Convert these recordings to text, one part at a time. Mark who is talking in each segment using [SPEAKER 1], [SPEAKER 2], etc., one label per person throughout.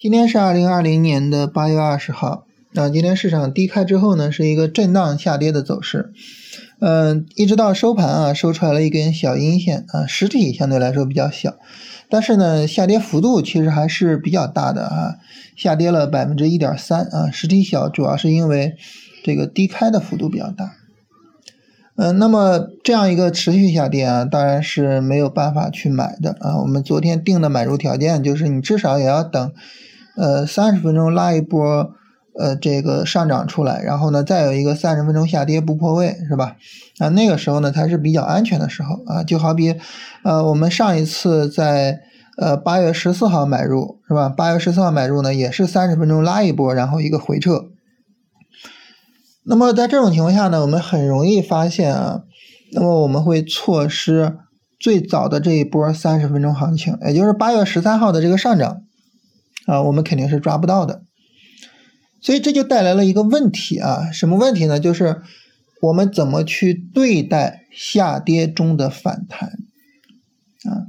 [SPEAKER 1] 今天是二零二零年的八月二十号，那今天市场低开之后呢，是一个震荡下跌的走势，嗯，一直到收盘啊，收出来了一根小阴线啊，实体相对来说比较小，但是呢，下跌幅度其实还是比较大的啊，下跌了百分之一点三啊，实体小主要是因为这个低开的幅度比较大，嗯，那么这样一个持续下跌啊，当然是没有办法去买的啊，我们昨天定的买入条件就是你至少也要等。呃，三十分钟拉一波，呃，这个上涨出来，然后呢，再有一个三十分钟下跌不破位，是吧？啊，那个时候呢才是比较安全的时候啊，就好比，呃，我们上一次在呃八月十四号买入，是吧？八月十四号买入呢，也是三十分钟拉一波，然后一个回撤。那么在这种情况下呢，我们很容易发现啊，那么我们会错失最早的这一波三十分钟行情，也就是八月十三号的这个上涨。啊，我们肯定是抓不到的，所以这就带来了一个问题啊，什么问题呢？就是我们怎么去对待下跌中的反弹啊？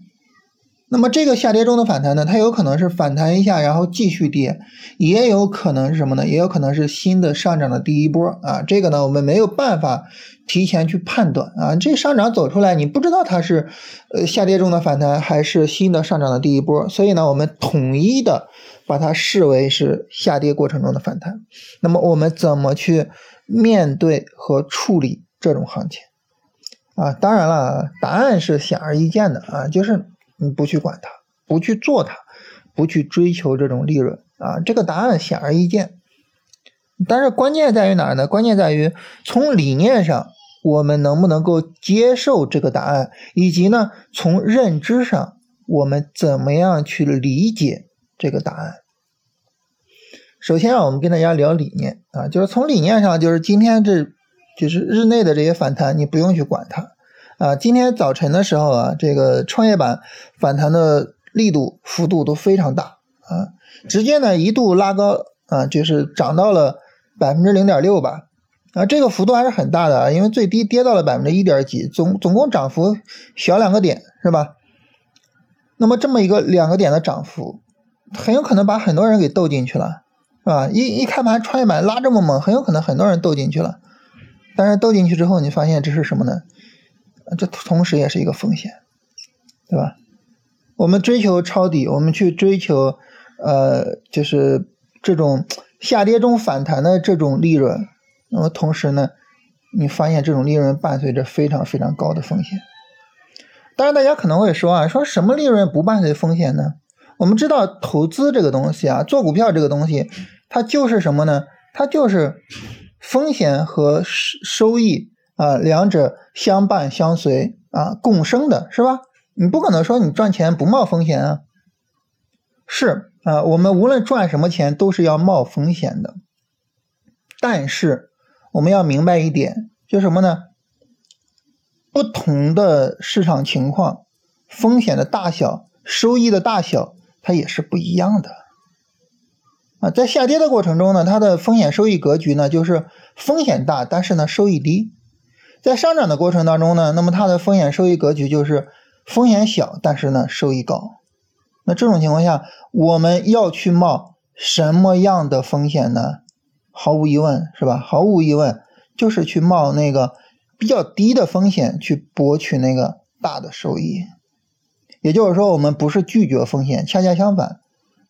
[SPEAKER 1] 那么这个下跌中的反弹呢，它有可能是反弹一下，然后继续跌，也有可能是什么呢？也有可能是新的上涨的第一波啊。这个呢，我们没有办法提前去判断啊。这上涨走出来，你不知道它是呃下跌中的反弹还是新的上涨的第一波，所以呢，我们统一的。把它视为是下跌过程中的反弹，那么我们怎么去面对和处理这种行情啊？当然了，答案是显而易见的啊，就是你不去管它，不去做它，不去追求这种利润啊，这个答案显而易见。但是关键在于哪儿呢？关键在于从理念上我们能不能够接受这个答案，以及呢从认知上我们怎么样去理解。这个答案，首先啊，我们跟大家聊理念啊，就是从理念上，就是今天这就是日内的这些反弹，你不用去管它啊。今天早晨的时候啊，这个创业板反弹的力度幅度都非常大啊，直接呢一度拉高啊，就是涨到了百分之零点六吧啊，这个幅度还是很大的啊，因为最低跌到了百分之一点几，总总共涨幅小两个点是吧？那么这么一个两个点的涨幅。很有可能把很多人给斗进去了，是吧？一一开盘创业板拉这么猛，很有可能很多人斗进去了。但是斗进去之后，你发现这是什么呢？这同时也是一个风险，对吧？我们追求抄底，我们去追求，呃，就是这种下跌中反弹的这种利润。那么同时呢，你发现这种利润伴随着非常非常高的风险。当然，大家可能会说啊，说什么利润不伴随风险呢？我们知道投资这个东西啊，做股票这个东西，它就是什么呢？它就是风险和收益啊，两者相伴相随啊，共生的是吧？你不可能说你赚钱不冒风险啊。是啊，我们无论赚什么钱都是要冒风险的。但是我们要明白一点，就什么呢？不同的市场情况，风险的大小，收益的大小。它也是不一样的啊，在下跌的过程中呢，它的风险收益格局呢就是风险大，但是呢收益低；在上涨的过程当中呢，那么它的风险收益格局就是风险小，但是呢收益高。那这种情况下，我们要去冒什么样的风险呢？毫无疑问，是吧？毫无疑问，就是去冒那个比较低的风险，去博取那个大的收益。也就是说，我们不是拒绝风险，恰恰相反，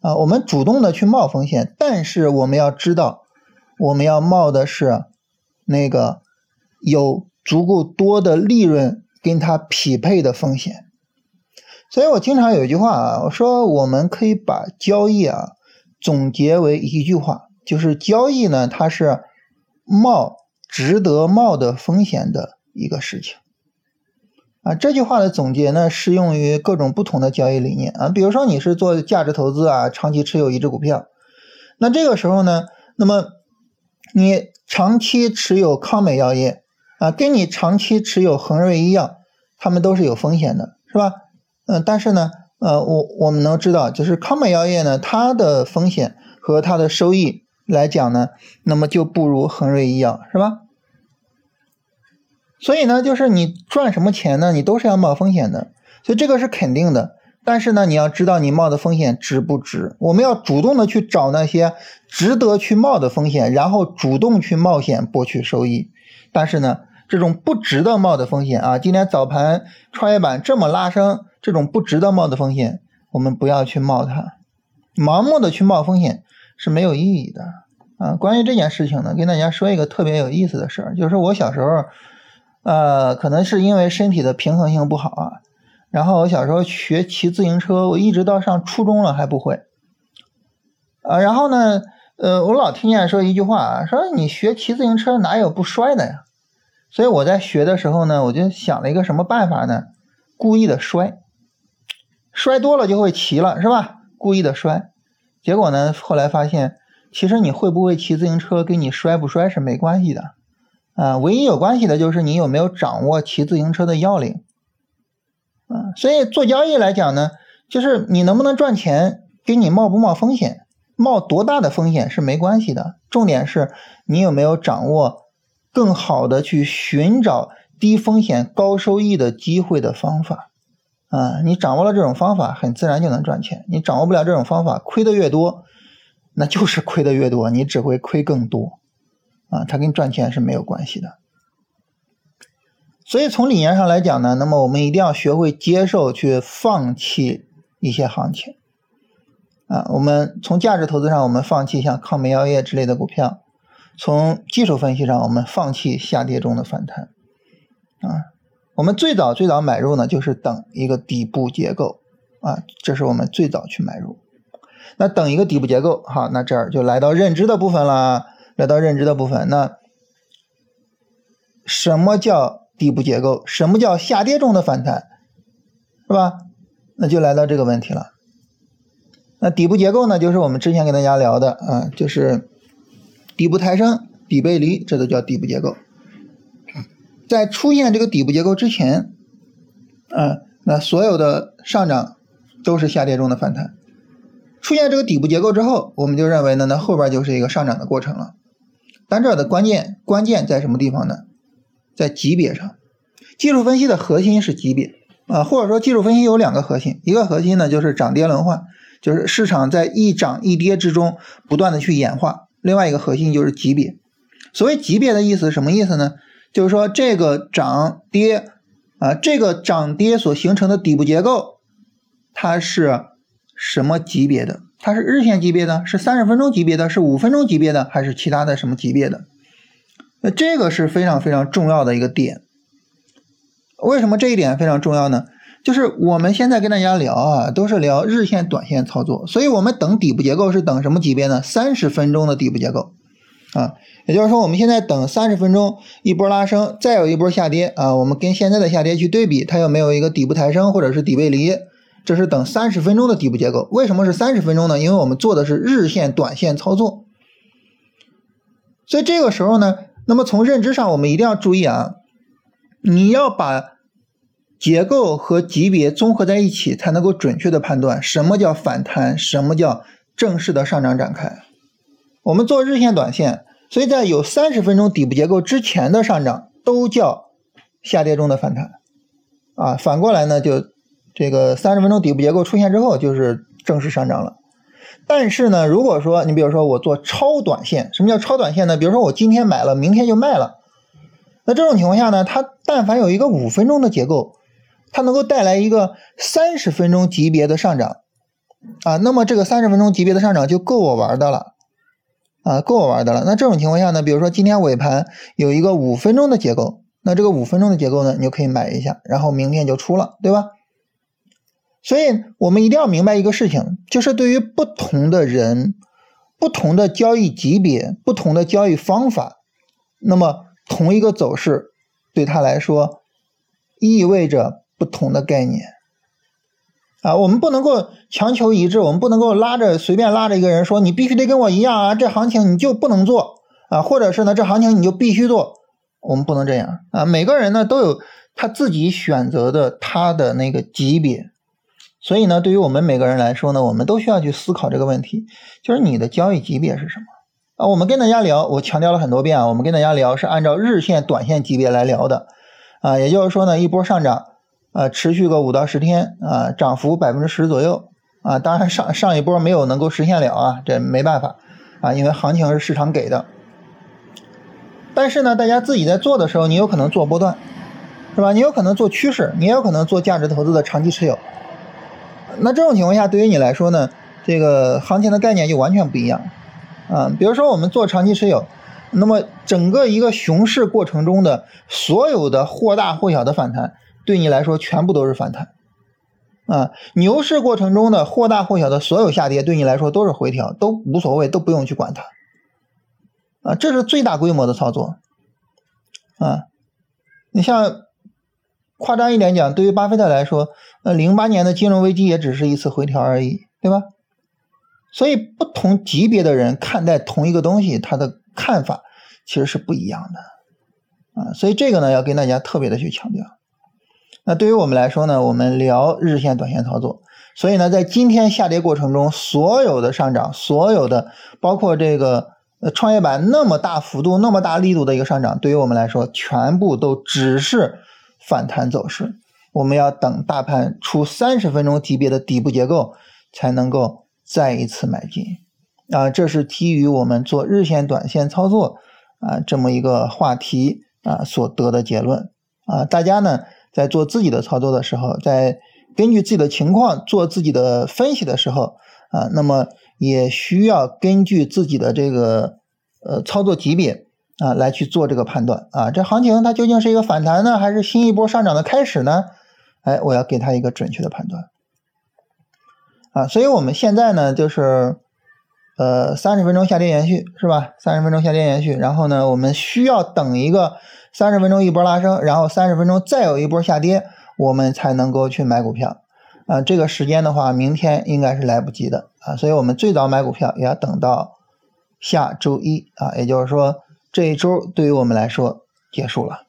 [SPEAKER 1] 啊，我们主动的去冒风险，但是我们要知道，我们要冒的是那个有足够多的利润跟它匹配的风险。所以我经常有一句话啊，我说我们可以把交易啊总结为一句话，就是交易呢，它是冒值得冒的风险的一个事情。啊，这句话的总结呢，适用于各种不同的交易理念啊。比如说你是做价值投资啊，长期持有一只股票，那这个时候呢，那么你长期持有康美药业啊，跟你长期持有恒瑞一样，他们都是有风险的，是吧？嗯，但是呢，呃，我我们能知道，就是康美药业呢，它的风险和它的收益来讲呢，那么就不如恒瑞医药，是吧？所以呢，就是你赚什么钱呢？你都是要冒风险的，所以这个是肯定的。但是呢，你要知道你冒的风险值不值？我们要主动的去找那些值得去冒的风险，然后主动去冒险博取收益。但是呢，这种不值得冒的风险啊，今天早盘创业板这么拉升，这种不值得冒的风险，我们不要去冒它。盲目的去冒风险是没有意义的啊。关于这件事情呢，跟大家说一个特别有意思的事儿，就是我小时候，呃，可能是因为身体的平衡性不好啊。然后我小时候学骑自行车，我一直到上初中了还不会。啊，然后呢，呃，我老听见说一句话啊，说你学骑自行车哪有不摔的呀？所以我在学的时候呢，我就想了一个什么办法呢？故意的摔，摔多了就会骑了，是吧？故意的摔，结果呢，后来发现，其实你会不会骑自行车跟你摔不摔是没关系的，啊，唯一有关系的就是你有没有掌握骑自行车的要领。啊，所以做交易来讲呢，就是你能不能赚钱，跟你冒不冒风险，冒多大的风险是没关系的。重点是你有没有掌握更好的去寻找低风险高收益的机会的方法。啊，你掌握了这种方法，很自然就能赚钱。你掌握不了这种方法，亏的越多，那就是 亏的越多，你只会亏更多。啊，它跟赚钱是没有关系的。所以从理念上来讲呢，那么我们一定要学会接受去放弃一些行情，啊，我们从价值投资上我们放弃像康美药业之类的股票，从技术分析上我们放弃下跌中的反弹，啊，我们最早最早买入呢就是等一个底部结构，啊，这是我们最早去买入，那等一个底部结构，好，那这儿就来到认知的部分了，来到认知的部分，那什么叫？底部结构，什么叫下跌中的反弹，是吧？那就来到这个问题了。那底部结构呢，就是我们之前跟大家聊的啊，就是底部抬升、底背离，这都叫底部结构。在出现这个底部结构之前，啊，那所有的上涨都是下跌中的反弹。出现这个底部结构之后，我们就认为呢，那后边就是一个上涨的过程了。但这儿的关键关键在什么地方呢？在级别上，技术分析的核心是级别啊，或者说技术分析有两个核心，一个核心呢就是涨跌轮换，就是市场在一涨一跌之中不断的去演化；另外一个核心就是级别。所谓级别的意思什么意思呢？就是说这个涨跌啊，这个涨跌所形成的底部结构，它是什么级别的？它是日线级别的，是三十分钟级别的，是五分钟级别的，还是其他的什么级别的？那这个是非常非常重要的一个点，为什么这一点非常重要呢？就是我们现在跟大家聊啊，都是聊日线、短线操作，所以我们等底部结构是等什么级别呢？三十分钟的底部结构啊，也就是说我们现在等三十分钟一波拉升，再有一波下跌啊，我们跟现在的下跌去对比，它有没有一个底部抬升或者是底背离？这是等三十分钟的底部结构。为什么是三十分钟呢？因为我们做的是日线、短线操作，所以这个时候呢。那么从认知上，我们一定要注意啊，你要把结构和级别综合在一起，才能够准确的判断什么叫反弹，什么叫正式的上涨展开。我们做日线、短线，所以在有三十分钟底部结构之前的上涨，都叫下跌中的反弹啊。反过来呢，就这个三十分钟底部结构出现之后，就是正式上涨了。但是呢，如果说你比如说我做超短线，什么叫超短线呢？比如说我今天买了，明天就卖了，那这种情况下呢，它但凡有一个五分钟的结构，它能够带来一个三十分钟级别的上涨，啊，那么这个三十分钟级别的上涨就够我玩的了，啊，够我玩的了。那这种情况下呢，比如说今天尾盘有一个五分钟的结构，那这个五分钟的结构呢，你就可以买一下，然后明天就出了，对吧？所以我们一定要明白一个事情，就是对于不同的人、不同的交易级别、不同的交易方法，那么同一个走势对他来说意味着不同的概念啊。我们不能够强求一致，我们不能够拉着随便拉着一个人说你必须得跟我一样啊，这行情你就不能做啊，或者是呢这行情你就必须做，我们不能这样啊。每个人呢都有他自己选择的他的那个级别。所以呢，对于我们每个人来说呢，我们都需要去思考这个问题，就是你的交易级别是什么啊？我们跟大家聊，我强调了很多遍啊，我们跟大家聊是按照日线、短线级别来聊的啊。也就是说呢，一波上涨啊，持续个五到十天啊，涨幅百分之十左右啊，当然上上一波没有能够实现了啊，这没办法啊，因为行情是市场给的。但是呢，大家自己在做的时候，你有可能做波段，是吧？你有可能做趋势，你也有可能做价值投资的长期持有。那这种情况下，对于你来说呢，这个行情的概念就完全不一样啊。比如说我们做长期持有，那么整个一个熊市过程中的所有的或大或小的反弹，对你来说全部都是反弹啊。牛市过程中的或大或小的所有下跌，对你来说都是回调，都无所谓，都不用去管它啊。这是最大规模的操作啊。你像。夸张一点讲，对于巴菲特来说，呃，零八年的金融危机也只是一次回调而已，对吧？所以不同级别的人看待同一个东西，他的看法其实是不一样的，啊，所以这个呢要跟大家特别的去强调。那对于我们来说呢，我们聊日线、短线操作，所以呢，在今天下跌过程中，所有的上涨，所有的包括这个呃创业板那么大幅度、那么大力度的一个上涨，对于我们来说，全部都只是。反弹走势，我们要等大盘出三十分钟级别的底部结构，才能够再一次买进啊！这是基于我们做日线、短线操作啊这么一个话题啊所得的结论啊。大家呢在做自己的操作的时候，在根据自己的情况做自己的分析的时候啊，那么也需要根据自己的这个呃操作级别。啊，来去做这个判断啊，这行情它究竟是一个反弹呢，还是新一波上涨的开始呢？哎，我要给它一个准确的判断啊，所以我们现在呢，就是呃三十分钟下跌延续是吧？三十分钟下跌延续，然后呢，我们需要等一个三十分钟一波拉升，然后三十分钟再有一波下跌，我们才能够去买股票啊。这个时间的话，明天应该是来不及的啊，所以我们最早买股票也要等到下周一啊，也就是说。这一周对于我们来说结束了，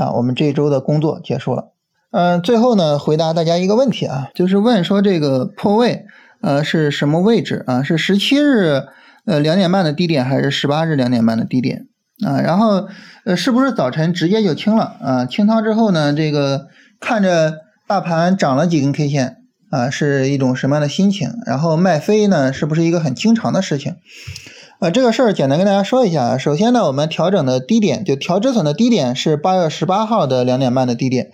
[SPEAKER 1] 啊，我们这一周的工作结束了。嗯，最后呢，回答大家一个问题啊，就是问说这个破位，呃，是什么位置啊？是十七日呃两点半的低点，还是十八日两点半的低点啊？然后呃，是不是早晨直接就清了啊？清仓之后呢，这个看着大盘涨了几根 K 线啊，是一种什么样的心情？然后卖飞呢，是不是一个很经常的事情？呃，这个事儿简单跟大家说一下啊。首先呢，我们调整的低点就调止损的低点是八月十八号的两点半的低点。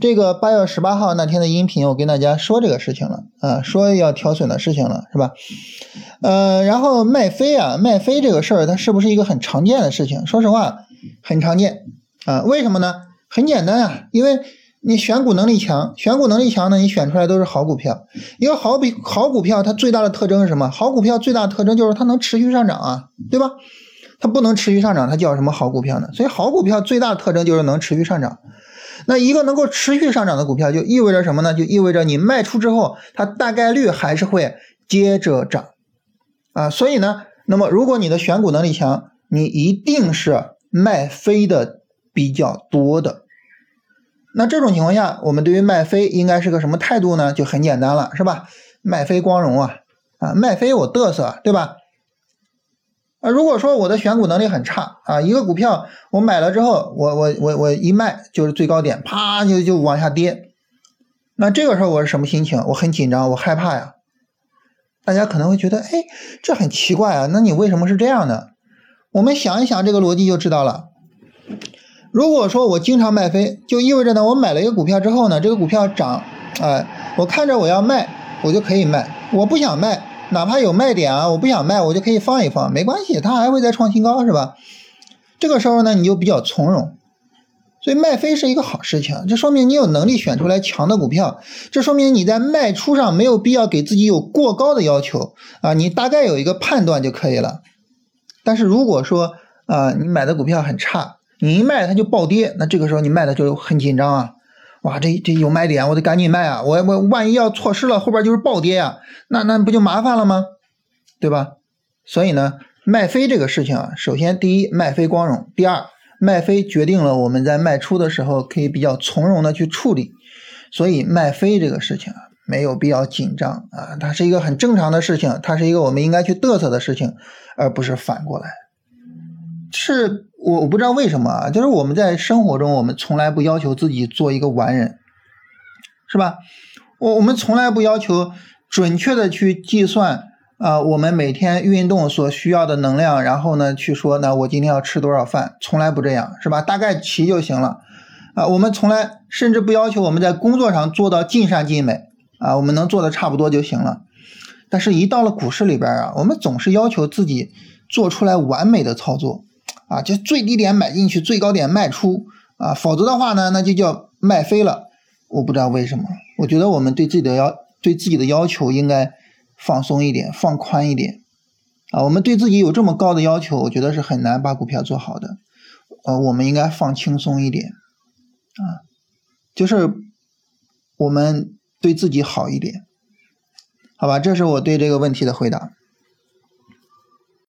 [SPEAKER 1] 这个八月十八号那天的音频，我跟大家说这个事情了啊，说要调损的事情了，是吧？呃，然后卖飞啊，卖飞这个事儿，它是不是一个很常见的事情？说实话，很常见啊。为什么呢？很简单啊，因为。你选股能力强，选股能力强呢，你选出来都是好股票。一个好比好股票，它最大的特征是什么？好股票最大的特征就是它能持续上涨啊，对吧？它不能持续上涨，它叫什么好股票呢？所以好股票最大的特征就是能持续上涨。那一个能够持续上涨的股票，就意味着什么呢？就意味着你卖出之后，它大概率还是会接着涨啊。所以呢，那么如果你的选股能力强，你一定是卖飞的比较多的。那这种情况下，我们对于卖飞应该是个什么态度呢？就很简单了，是吧？卖飞光荣啊，啊，卖飞我嘚瑟，对吧？啊，如果说我的选股能力很差啊，一个股票我买了之后，我我我我一卖就是最高点，啪就就往下跌，那这个时候我是什么心情？我很紧张，我害怕呀。大家可能会觉得，哎，这很奇怪啊，那你为什么是这样的？我们想一想这个逻辑就知道了。如果说我经常卖飞，就意味着呢，我买了一个股票之后呢，这个股票涨，哎，我看着我要卖，我就可以卖；我不想卖，哪怕有卖点啊，我不想卖，我就可以放一放，没关系，它还会再创新高，是吧？这个时候呢，你就比较从容，所以卖飞是一个好事情，这说明你有能力选出来强的股票，这说明你在卖出上没有必要给自己有过高的要求啊，你大概有一个判断就可以了。但是如果说啊，你买的股票很差，你一卖它就暴跌，那这个时候你卖的就很紧张啊！哇，这这有卖点，我得赶紧卖啊！我我万一要错失了，后边就是暴跌呀，那那不就麻烦了吗？对吧？所以呢，卖飞这个事情啊，首先第一，卖飞光荣；第二，卖飞决定了我们在卖出的时候可以比较从容的去处理。所以卖飞这个事情啊，没有必要紧张啊，它是一个很正常的事情，它是一个我们应该去嘚瑟的事情，而不是反过来。是我我不知道为什么啊，就是我们在生活中，我们从来不要求自己做一个完人，是吧？我我们从来不要求准确的去计算啊，我们每天运动所需要的能量，然后呢去说，那我今天要吃多少饭，从来不这样，是吧？大概齐就行了啊。我们从来甚至不要求我们在工作上做到尽善尽美啊，我们能做的差不多就行了。但是，一到了股市里边啊，我们总是要求自己做出来完美的操作啊，就最低点买进去，最高点卖出啊，否则的话呢，那就叫卖飞了。我不知道为什么，我觉得我们对自己的要对自己的要求应该放松一点，放宽一点啊。我们对自己有这么高的要求，我觉得是很难把股票做好的。呃，我们应该放轻松一点啊，就是我们对自己好一点。好吧，这是我对这个问题的回答。